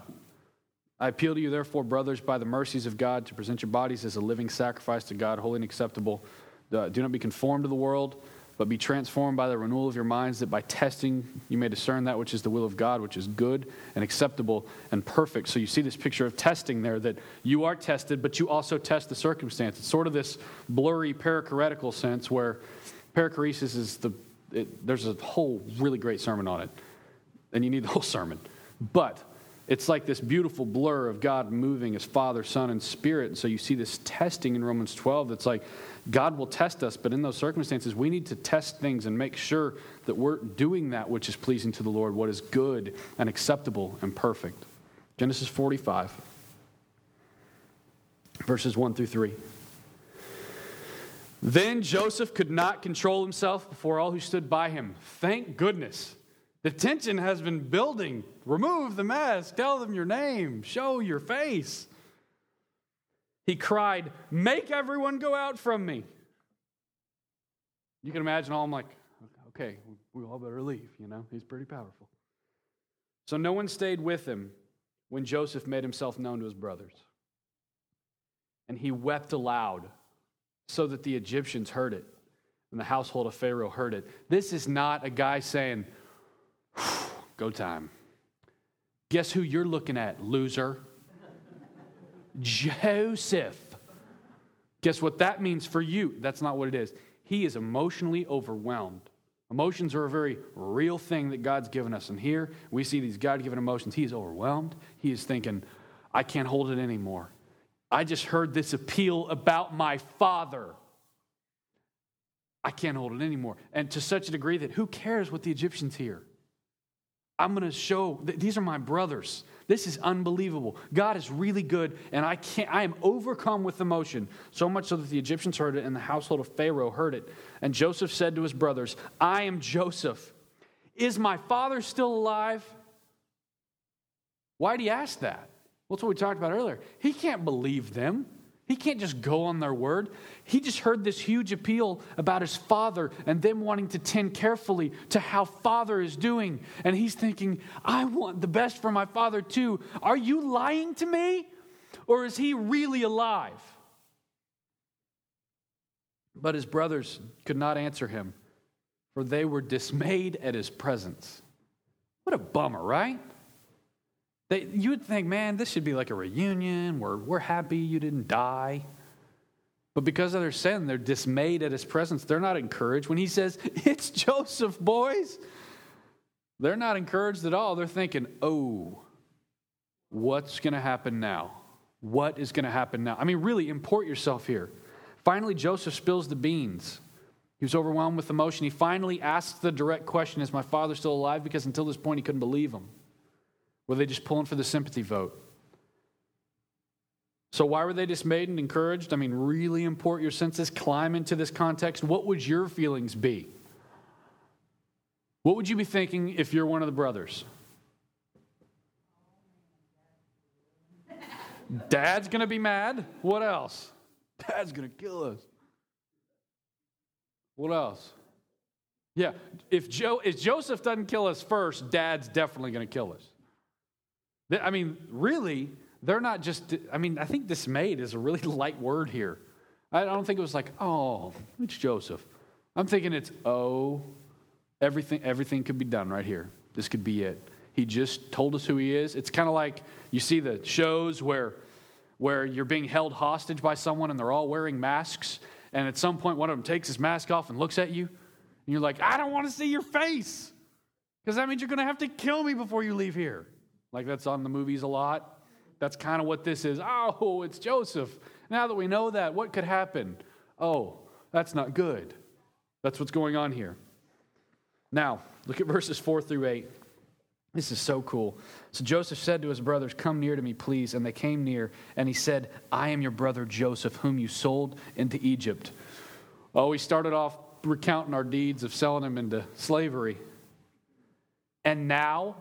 I appeal to you, therefore, brothers, by the mercies of God, to present your bodies as a living sacrifice to God, holy and acceptable. Uh, do not be conformed to the world, but be transformed by the renewal of your minds, that by testing you may discern that which is the will of God, which is good and acceptable and perfect. So you see this picture of testing there, that you are tested, but you also test the circumstance. It's sort of this blurry perichoretical sense where perichoresis is the, it, there's a whole really great sermon on it and you need the whole sermon. But it's like this beautiful blur of God moving as Father, Son, and Spirit. And so you see this testing in Romans 12 that's like God will test us, but in those circumstances, we need to test things and make sure that we're doing that which is pleasing to the Lord, what is good and acceptable and perfect. Genesis 45, verses 1 through 3. Then Joseph could not control himself before all who stood by him. Thank goodness. The tension has been building. Remove the mask, tell them your name, show your face. He cried, Make everyone go out from me. You can imagine all I'm like, okay, we all better leave, you know? He's pretty powerful. So no one stayed with him when Joseph made himself known to his brothers. And he wept aloud so that the Egyptians heard it and the household of Pharaoh heard it. This is not a guy saying, Go time. Guess who you're looking at, loser? Joseph. Guess what that means for you? That's not what it is. He is emotionally overwhelmed. Emotions are a very real thing that God's given us. And here we see these God given emotions. He is overwhelmed. He is thinking, I can't hold it anymore. I just heard this appeal about my father. I can't hold it anymore. And to such a degree that who cares what the Egyptians hear? I'm going to show, these are my brothers. This is unbelievable. God is really good, and I can't, I am overcome with emotion. So much so that the Egyptians heard it, and the household of Pharaoh heard it. And Joseph said to his brothers, I am Joseph. Is my father still alive? Why did he ask that? Well, that's what we talked about earlier. He can't believe them. He can't just go on their word. He just heard this huge appeal about his father and them wanting to tend carefully to how father is doing. And he's thinking, I want the best for my father too. Are you lying to me? Or is he really alive? But his brothers could not answer him, for they were dismayed at his presence. What a bummer, right? They, you would think, man, this should be like a reunion where we're happy you didn't die. But because of their sin, they're dismayed at his presence. They're not encouraged. When he says, It's Joseph, boys, they're not encouraged at all. They're thinking, Oh, what's going to happen now? What is going to happen now? I mean, really, import yourself here. Finally, Joseph spills the beans. He was overwhelmed with emotion. He finally asks the direct question Is my father still alive? Because until this point, he couldn't believe him. Were they just pulling for the sympathy vote? So, why were they dismayed and encouraged? I mean, really import your senses, climb into this context. What would your feelings be? What would you be thinking if you're one of the brothers? Dad's going to be mad. What else? Dad's going to kill us. What else? Yeah, if, Joe, if Joseph doesn't kill us first, Dad's definitely going to kill us. I mean, really, they're not just, I mean, I think dismayed is a really light word here. I don't think it was like, oh, it's Joseph. I'm thinking it's, oh, everything, everything could be done right here. This could be it. He just told us who he is. It's kind of like you see the shows where, where you're being held hostage by someone and they're all wearing masks. And at some point, one of them takes his mask off and looks at you. And you're like, I don't want to see your face because that means you're going to have to kill me before you leave here. Like that's on the movies a lot. That's kind of what this is. Oh, it's Joseph. Now that we know that, what could happen? Oh, that's not good. That's what's going on here. Now, look at verses 4 through 8. This is so cool. So Joseph said to his brothers, Come near to me, please. And they came near, and he said, I am your brother Joseph, whom you sold into Egypt. Oh, we started off recounting our deeds of selling him into slavery. And now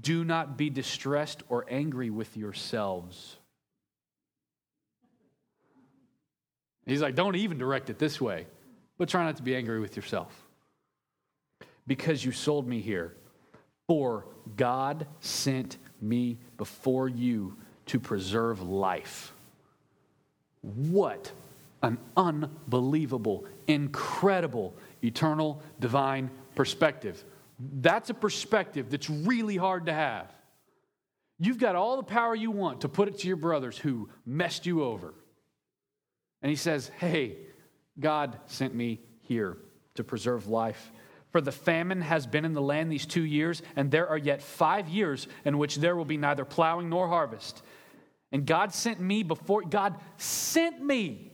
do not be distressed or angry with yourselves. He's like, don't even direct it this way, but try not to be angry with yourself. Because you sold me here. For God sent me before you to preserve life. What an unbelievable, incredible, eternal, divine perspective. That's a perspective that's really hard to have. You've got all the power you want to put it to your brothers who messed you over. And he says, Hey, God sent me here to preserve life. For the famine has been in the land these two years, and there are yet five years in which there will be neither plowing nor harvest. And God sent me before, God sent me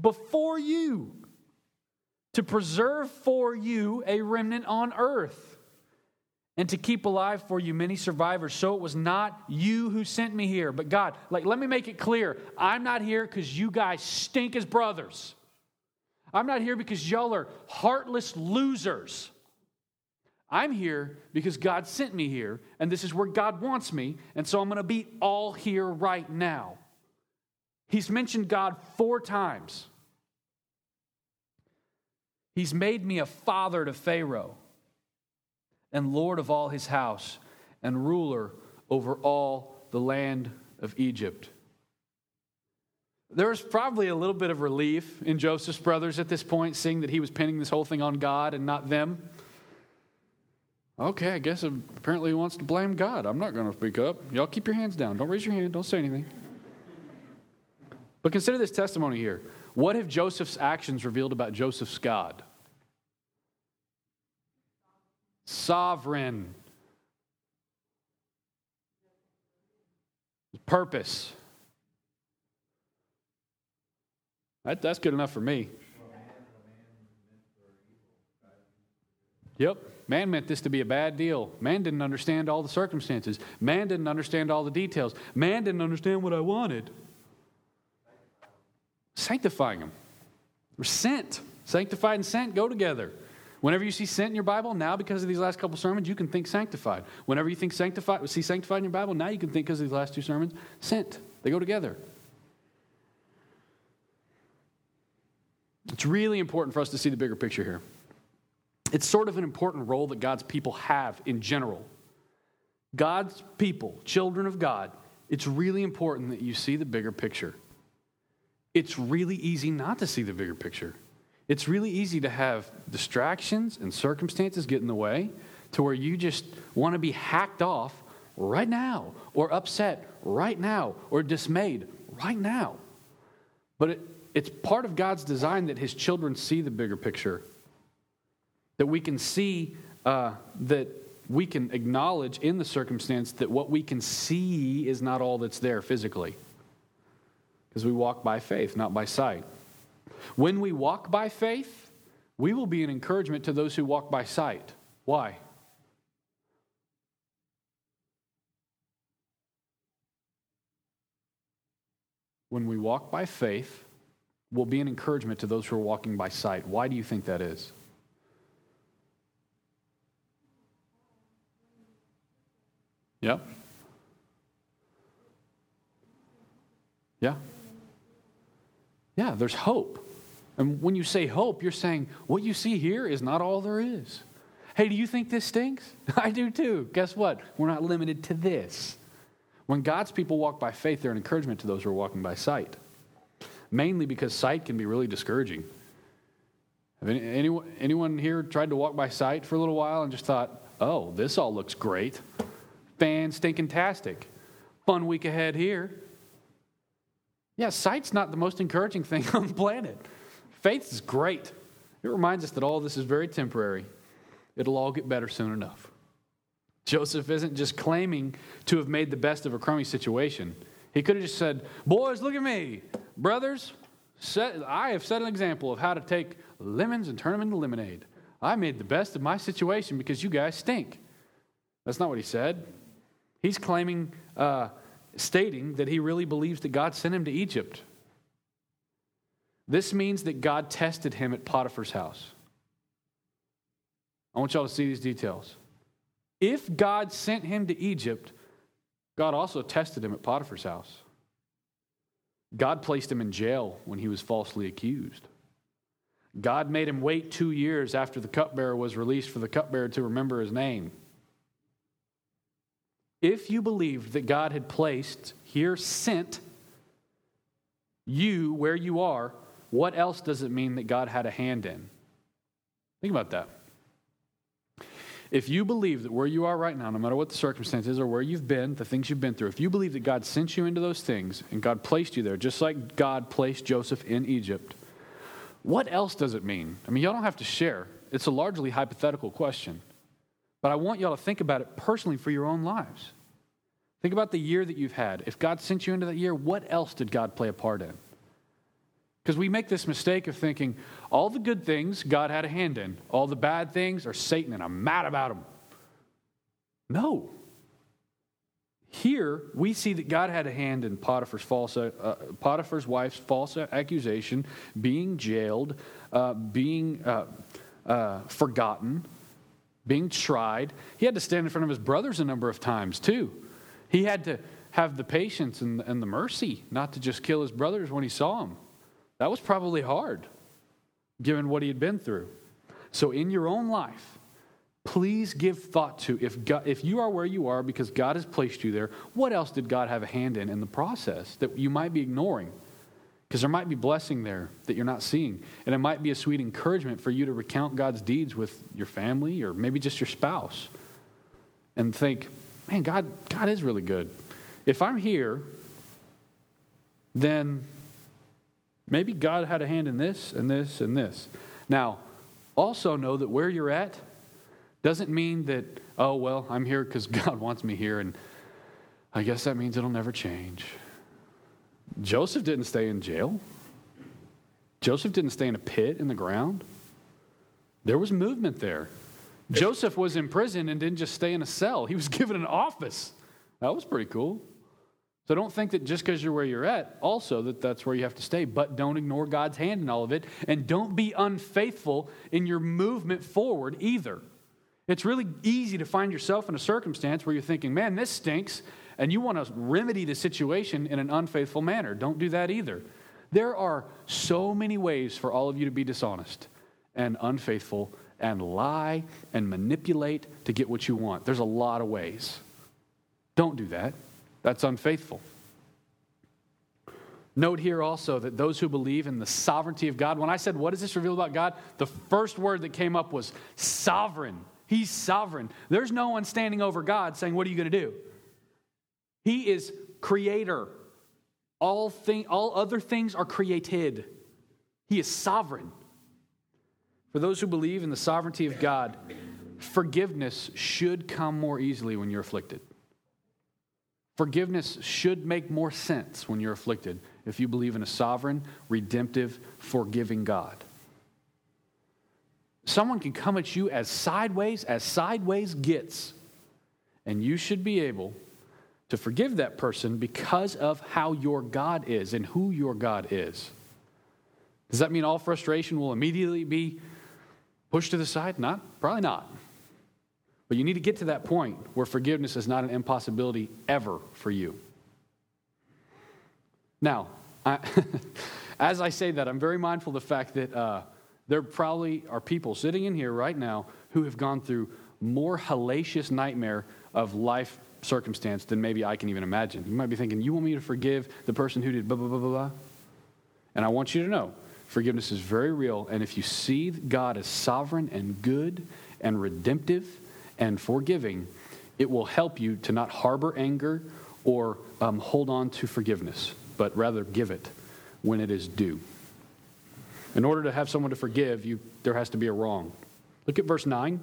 before you to preserve for you a remnant on earth and to keep alive for you many survivors. So it was not you who sent me here, but God. Like, let me make it clear I'm not here because you guys stink as brothers. I'm not here because y'all are heartless losers. I'm here because God sent me here, and this is where God wants me, and so I'm going to be all here right now. He's mentioned God four times. He's made me a father to Pharaoh and Lord of all his house, and ruler over all the land of Egypt. There was probably a little bit of relief in Joseph's brothers at this point, seeing that he was pinning this whole thing on God and not them. Okay, I guess apparently he wants to blame God. I'm not going to speak up. Y'all keep your hands down. Don't raise your hand. Don't say anything. But consider this testimony here. What have Joseph's actions revealed about Joseph's God? Sovereign, purpose. That, that's good enough for me. Yep. Man meant this to be a bad deal. Man didn't understand all the circumstances. Man didn't understand all the details. Man didn't understand what I wanted. Sanctifying them. We're sent. Sanctified and sent go together. Whenever you see sent in your Bible, now because of these last couple sermons, you can think sanctified. Whenever you think sanctified, see sanctified in your Bible, now you can think because of these last two sermons, sent. They go together. It's really important for us to see the bigger picture here. It's sort of an important role that God's people have in general. God's people, children of God, it's really important that you see the bigger picture. It's really easy not to see the bigger picture. It's really easy to have distractions and circumstances get in the way to where you just want to be hacked off right now, or upset right now, or dismayed right now. But it, it's part of God's design that his children see the bigger picture, that we can see uh, that we can acknowledge in the circumstance that what we can see is not all that's there physically. Because we walk by faith, not by sight. When we walk by faith, we will be an encouragement to those who walk by sight. Why? When we walk by faith, we'll be an encouragement to those who are walking by sight. Why do you think that is? Yep. Yeah. Yeah, there's hope. And when you say hope, you're saying what you see here is not all there is. Hey, do you think this stinks? I do too. Guess what? We're not limited to this. When God's people walk by faith, they're an encouragement to those who are walking by sight. Mainly because sight can be really discouraging. Have any, anyone, anyone here tried to walk by sight for a little while and just thought, oh, this all looks great? Fan stinking tastic. Fun week ahead here. Yeah, sight's not the most encouraging thing on the planet. Faith is great. It reminds us that all this is very temporary. It'll all get better soon enough. Joseph isn't just claiming to have made the best of a crummy situation. He could have just said, Boys, look at me. Brothers, set, I have set an example of how to take lemons and turn them into lemonade. I made the best of my situation because you guys stink. That's not what he said. He's claiming, uh, stating that he really believes that God sent him to Egypt. This means that God tested him at Potiphar's house. I want y'all to see these details. If God sent him to Egypt, God also tested him at Potiphar's house. God placed him in jail when he was falsely accused. God made him wait two years after the cupbearer was released for the cupbearer to remember his name. If you believed that God had placed, here sent, you where you are, what else does it mean that God had a hand in? Think about that. If you believe that where you are right now, no matter what the circumstances or where you've been, the things you've been through, if you believe that God sent you into those things and God placed you there, just like God placed Joseph in Egypt, what else does it mean? I mean, y'all don't have to share. It's a largely hypothetical question. But I want y'all to think about it personally for your own lives. Think about the year that you've had. If God sent you into that year, what else did God play a part in? Because we make this mistake of thinking all the good things God had a hand in, all the bad things are Satan, and I'm mad about them. No. Here, we see that God had a hand in Potiphar's, false, uh, Potiphar's wife's false accusation, being jailed, uh, being uh, uh, forgotten, being tried. He had to stand in front of his brothers a number of times, too. He had to have the patience and, and the mercy not to just kill his brothers when he saw them. That was probably hard, given what he had been through. So, in your own life, please give thought to if, God, if you are where you are because God has placed you there, what else did God have a hand in in the process that you might be ignoring? Because there might be blessing there that you're not seeing. And it might be a sweet encouragement for you to recount God's deeds with your family or maybe just your spouse and think, man, God, God is really good. If I'm here, then Maybe God had a hand in this and this and this. Now, also know that where you're at doesn't mean that, oh, well, I'm here because God wants me here, and I guess that means it'll never change. Joseph didn't stay in jail. Joseph didn't stay in a pit in the ground. There was movement there. Joseph was in prison and didn't just stay in a cell, he was given an office. That was pretty cool. So don't think that just because you're where you're at, also that that's where you have to stay. But don't ignore God's hand in all of it. And don't be unfaithful in your movement forward either. It's really easy to find yourself in a circumstance where you're thinking, man, this stinks. And you want to remedy the situation in an unfaithful manner. Don't do that either. There are so many ways for all of you to be dishonest and unfaithful and lie and manipulate to get what you want. There's a lot of ways. Don't do that. That's unfaithful. Note here also that those who believe in the sovereignty of God, when I said, What does this reveal about God? the first word that came up was sovereign. He's sovereign. There's no one standing over God saying, What are you going to do? He is creator. All, thing, all other things are created. He is sovereign. For those who believe in the sovereignty of God, forgiveness should come more easily when you're afflicted. Forgiveness should make more sense when you're afflicted if you believe in a sovereign, redemptive, forgiving God. Someone can come at you as sideways as sideways gets, and you should be able to forgive that person because of how your God is and who your God is. Does that mean all frustration will immediately be pushed to the side? Not, probably not. But you need to get to that point where forgiveness is not an impossibility ever for you. Now, I, as I say that, I'm very mindful of the fact that uh, there probably are people sitting in here right now who have gone through more hellacious nightmare of life circumstance than maybe I can even imagine. You might be thinking, You want me to forgive the person who did blah, blah, blah, blah, blah? And I want you to know forgiveness is very real. And if you see God as sovereign and good and redemptive, and forgiving, it will help you to not harbor anger or um, hold on to forgiveness, but rather give it when it is due. In order to have someone to forgive, you, there has to be a wrong. Look at verse 9.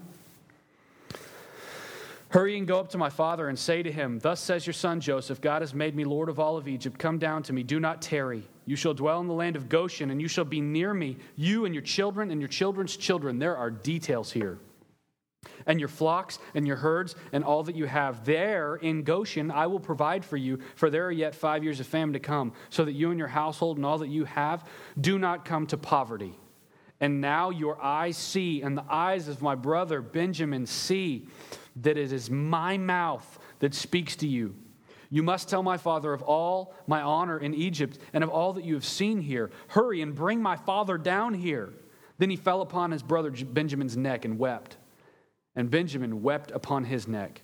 Hurry and go up to my father and say to him, Thus says your son Joseph, God has made me Lord of all of Egypt. Come down to me, do not tarry. You shall dwell in the land of Goshen, and you shall be near me, you and your children and your children's children. There are details here and your flocks and your herds and all that you have. There in Goshen, I will provide for you, for there are yet five years of famine to come, so that you and your household and all that you have do not come to poverty. And now your eyes see, and the eyes of my brother Benjamin see, that it is my mouth that speaks to you. You must tell my father of all my honor in Egypt and of all that you have seen here. Hurry and bring my father down here. Then he fell upon his brother Benjamin's neck and wept. And Benjamin wept upon his neck.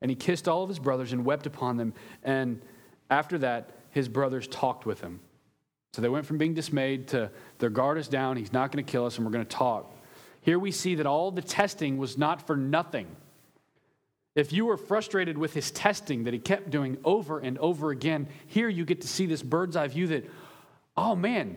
And he kissed all of his brothers and wept upon them. And after that, his brothers talked with him. So they went from being dismayed to their guard is down, he's not going to kill us, and we're going to talk. Here we see that all the testing was not for nothing. If you were frustrated with his testing that he kept doing over and over again, here you get to see this bird's eye view that, oh man,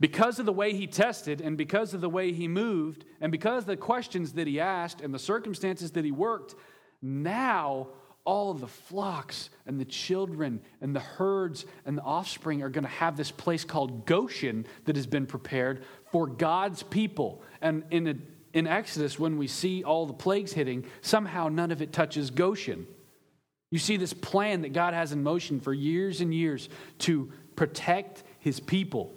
because of the way he tested and because of the way he moved and because the questions that he asked and the circumstances that he worked, now all of the flocks and the children and the herds and the offspring are going to have this place called Goshen that has been prepared for God's people. And in, a, in Exodus, when we see all the plagues hitting, somehow none of it touches Goshen. You see this plan that God has in motion for years and years to protect his people.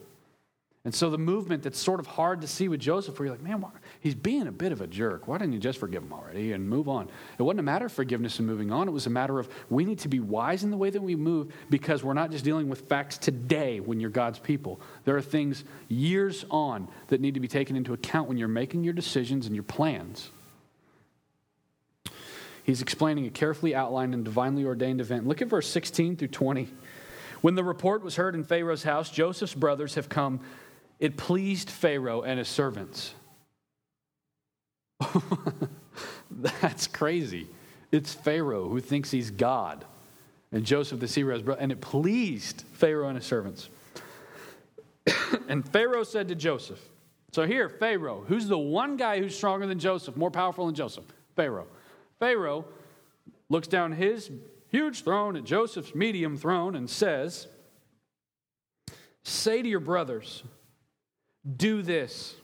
And so the movement that's sort of hard to see with Joseph, where you're like, man? He's being a bit of a jerk. Why didn't you just forgive him already and move on? It wasn't a matter of forgiveness and moving on. It was a matter of we need to be wise in the way that we move because we're not just dealing with facts today when you're God's people. There are things years on that need to be taken into account when you're making your decisions and your plans. He's explaining a carefully outlined and divinely ordained event. Look at verse 16 through 20. When the report was heard in Pharaoh's house, Joseph's brothers have come it pleased Pharaoh and his servants. That's crazy. It's Pharaoh who thinks he's God. And Joseph the Seer's brother. And it pleased Pharaoh and his servants. and Pharaoh said to Joseph, so here, Pharaoh, who's the one guy who's stronger than Joseph, more powerful than Joseph? Pharaoh. Pharaoh looks down his huge throne at Joseph's medium throne and says, Say to your brothers, do this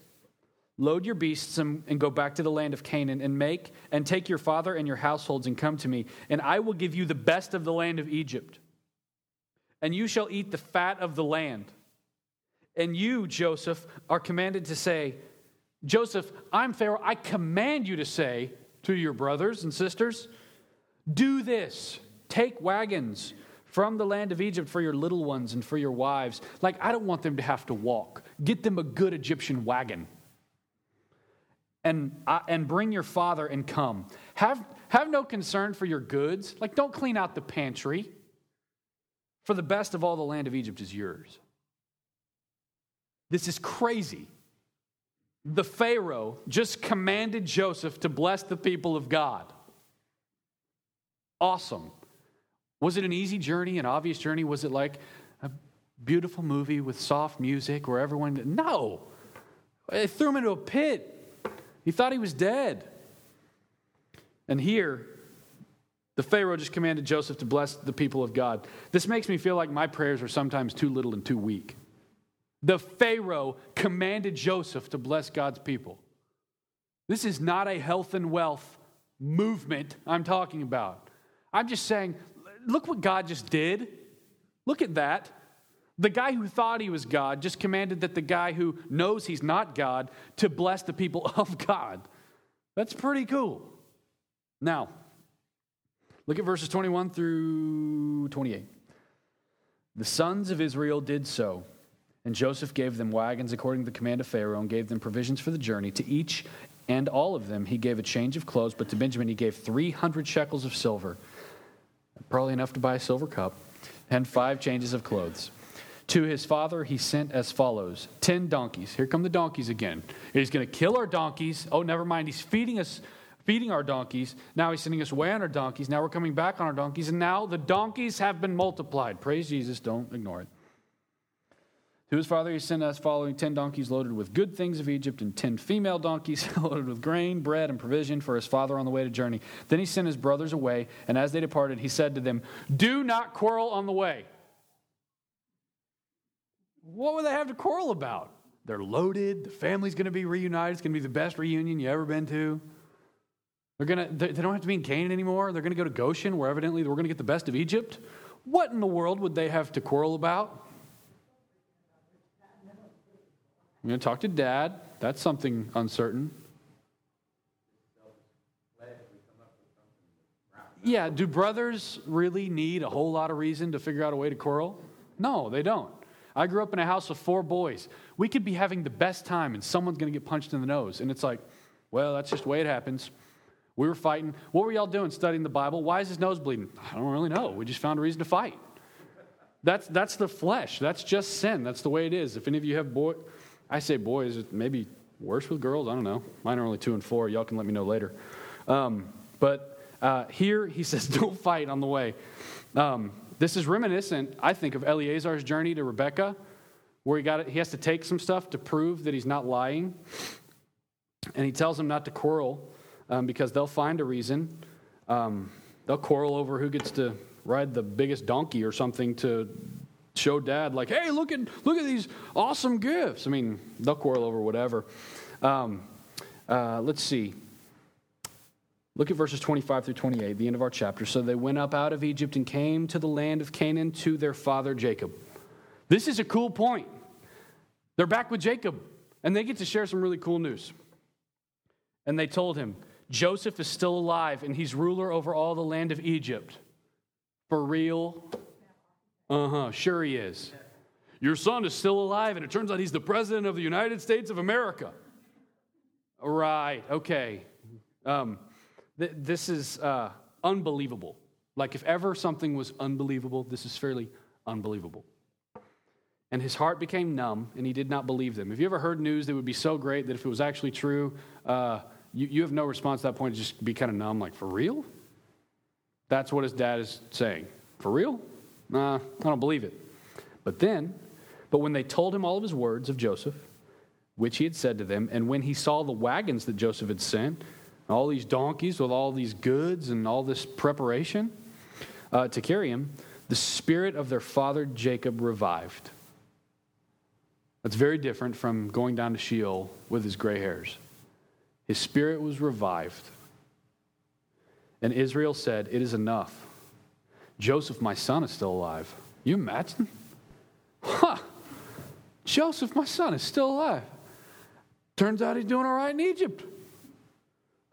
Load your beasts and, go back to the land of Canaan and make and take your father and your households and come to me, and I will give you the best of the land of Egypt. And you shall eat the fat of the land. And you, Joseph, are commanded to say, Joseph, I'm Pharaoh. I command you to say to your brothers and sisters, do this. Take wagons from the land of Egypt for your little ones and for your wives. Like, I don't want them to have to walk. Get them a good Egyptian wagon and, uh, and bring your father and come. Have, have no concern for your goods. Like, don't clean out the pantry. For the best of all the land of Egypt is yours. This is crazy. The Pharaoh just commanded Joseph to bless the people of God. Awesome. Was it an easy journey, an obvious journey? Was it like a beautiful movie with soft music where everyone. No! They threw him into a pit he thought he was dead. And here, the Pharaoh just commanded Joseph to bless the people of God. This makes me feel like my prayers are sometimes too little and too weak. The Pharaoh commanded Joseph to bless God's people. This is not a health and wealth movement I'm talking about. I'm just saying, look what God just did. Look at that. The guy who thought he was God just commanded that the guy who knows he's not God to bless the people of God. That's pretty cool. Now, look at verses 21 through 28. The sons of Israel did so, and Joseph gave them wagons according to the command of Pharaoh and gave them provisions for the journey. To each and all of them he gave a change of clothes, but to Benjamin he gave 300 shekels of silver, probably enough to buy a silver cup, and five changes of clothes. To his father, he sent as follows 10 donkeys. Here come the donkeys again. He's going to kill our donkeys. Oh, never mind. He's feeding us, feeding our donkeys. Now he's sending us away on our donkeys. Now we're coming back on our donkeys. And now the donkeys have been multiplied. Praise Jesus. Don't ignore it. To his father, he sent us following 10 donkeys loaded with good things of Egypt and 10 female donkeys loaded with grain, bread, and provision for his father on the way to journey. Then he sent his brothers away, and as they departed, he said to them, Do not quarrel on the way. What would they have to quarrel about? They're loaded. The family's going to be reunited. It's going to be the best reunion you ever been to. They're going to, they don't have to be in Canaan anymore. They're going to go to Goshen, where evidently we're going to get the best of Egypt. What in the world would they have to quarrel about? I'm going to talk to dad. That's something uncertain. Yeah, do brothers really need a whole lot of reason to figure out a way to quarrel? No, they don't. I grew up in a house of four boys. We could be having the best time and someone's going to get punched in the nose. And it's like, well, that's just the way it happens. We were fighting. What were y'all doing studying the Bible? Why is his nose bleeding? I don't really know. We just found a reason to fight. That's, that's the flesh. That's just sin. That's the way it is. If any of you have boy, I say boys, maybe worse with girls. I don't know. Mine are only two and four. Y'all can let me know later. Um, but uh, here he says, don't fight on the way. Um, this is reminiscent, I think, of Eleazar's journey to Rebecca, where he, got, he has to take some stuff to prove that he's not lying. And he tells them not to quarrel um, because they'll find a reason. Um, they'll quarrel over who gets to ride the biggest donkey or something to show dad, like, hey, look at, look at these awesome gifts. I mean, they'll quarrel over whatever. Um, uh, let's see. Look at verses 25 through 28, the end of our chapter. So they went up out of Egypt and came to the land of Canaan to their father Jacob. This is a cool point. They're back with Jacob, and they get to share some really cool news. And they told him, Joseph is still alive, and he's ruler over all the land of Egypt. For real? Uh huh, sure he is. Your son is still alive, and it turns out he's the president of the United States of America. Right, okay. Um, this is uh, unbelievable. Like, if ever something was unbelievable, this is fairly unbelievable. And his heart became numb, and he did not believe them. Have you ever heard news that would be so great that if it was actually true, uh, you, you have no response at that point, just be kind of numb, like, for real? That's what his dad is saying. For real? Nah, I don't believe it. But then, but when they told him all of his words of Joseph, which he had said to them, and when he saw the wagons that Joseph had sent, all these donkeys with all these goods and all this preparation uh, to carry him, the spirit of their father Jacob revived. That's very different from going down to Sheol with his gray hairs. His spirit was revived. And Israel said, It is enough. Joseph, my son, is still alive. You imagine? Huh. Joseph, my son, is still alive. Turns out he's doing all right in Egypt.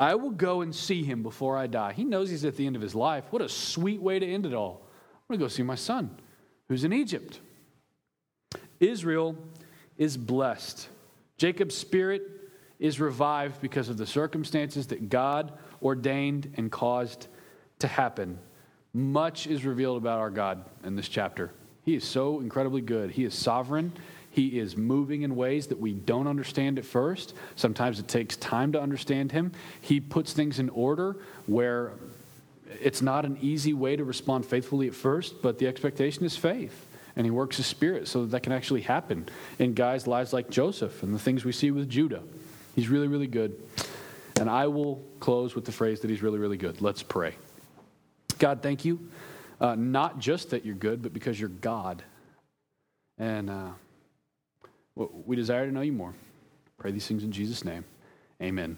I will go and see him before I die. He knows he's at the end of his life. What a sweet way to end it all. I'm going to go see my son who's in Egypt. Israel is blessed. Jacob's spirit is revived because of the circumstances that God ordained and caused to happen. Much is revealed about our God in this chapter. He is so incredibly good. He is sovereign. He is moving in ways that we don't understand at first. Sometimes it takes time to understand him. He puts things in order where it's not an easy way to respond faithfully at first, but the expectation is faith and he works his spirit so that that can actually happen in guys' lives like Joseph and the things we see with Judah. He's really, really good. And I will close with the phrase that he's really, really good. Let's pray. God, thank you. Uh, not just that you're good, but because you're God. And uh, we desire to know you more. Pray these things in Jesus' name. Amen.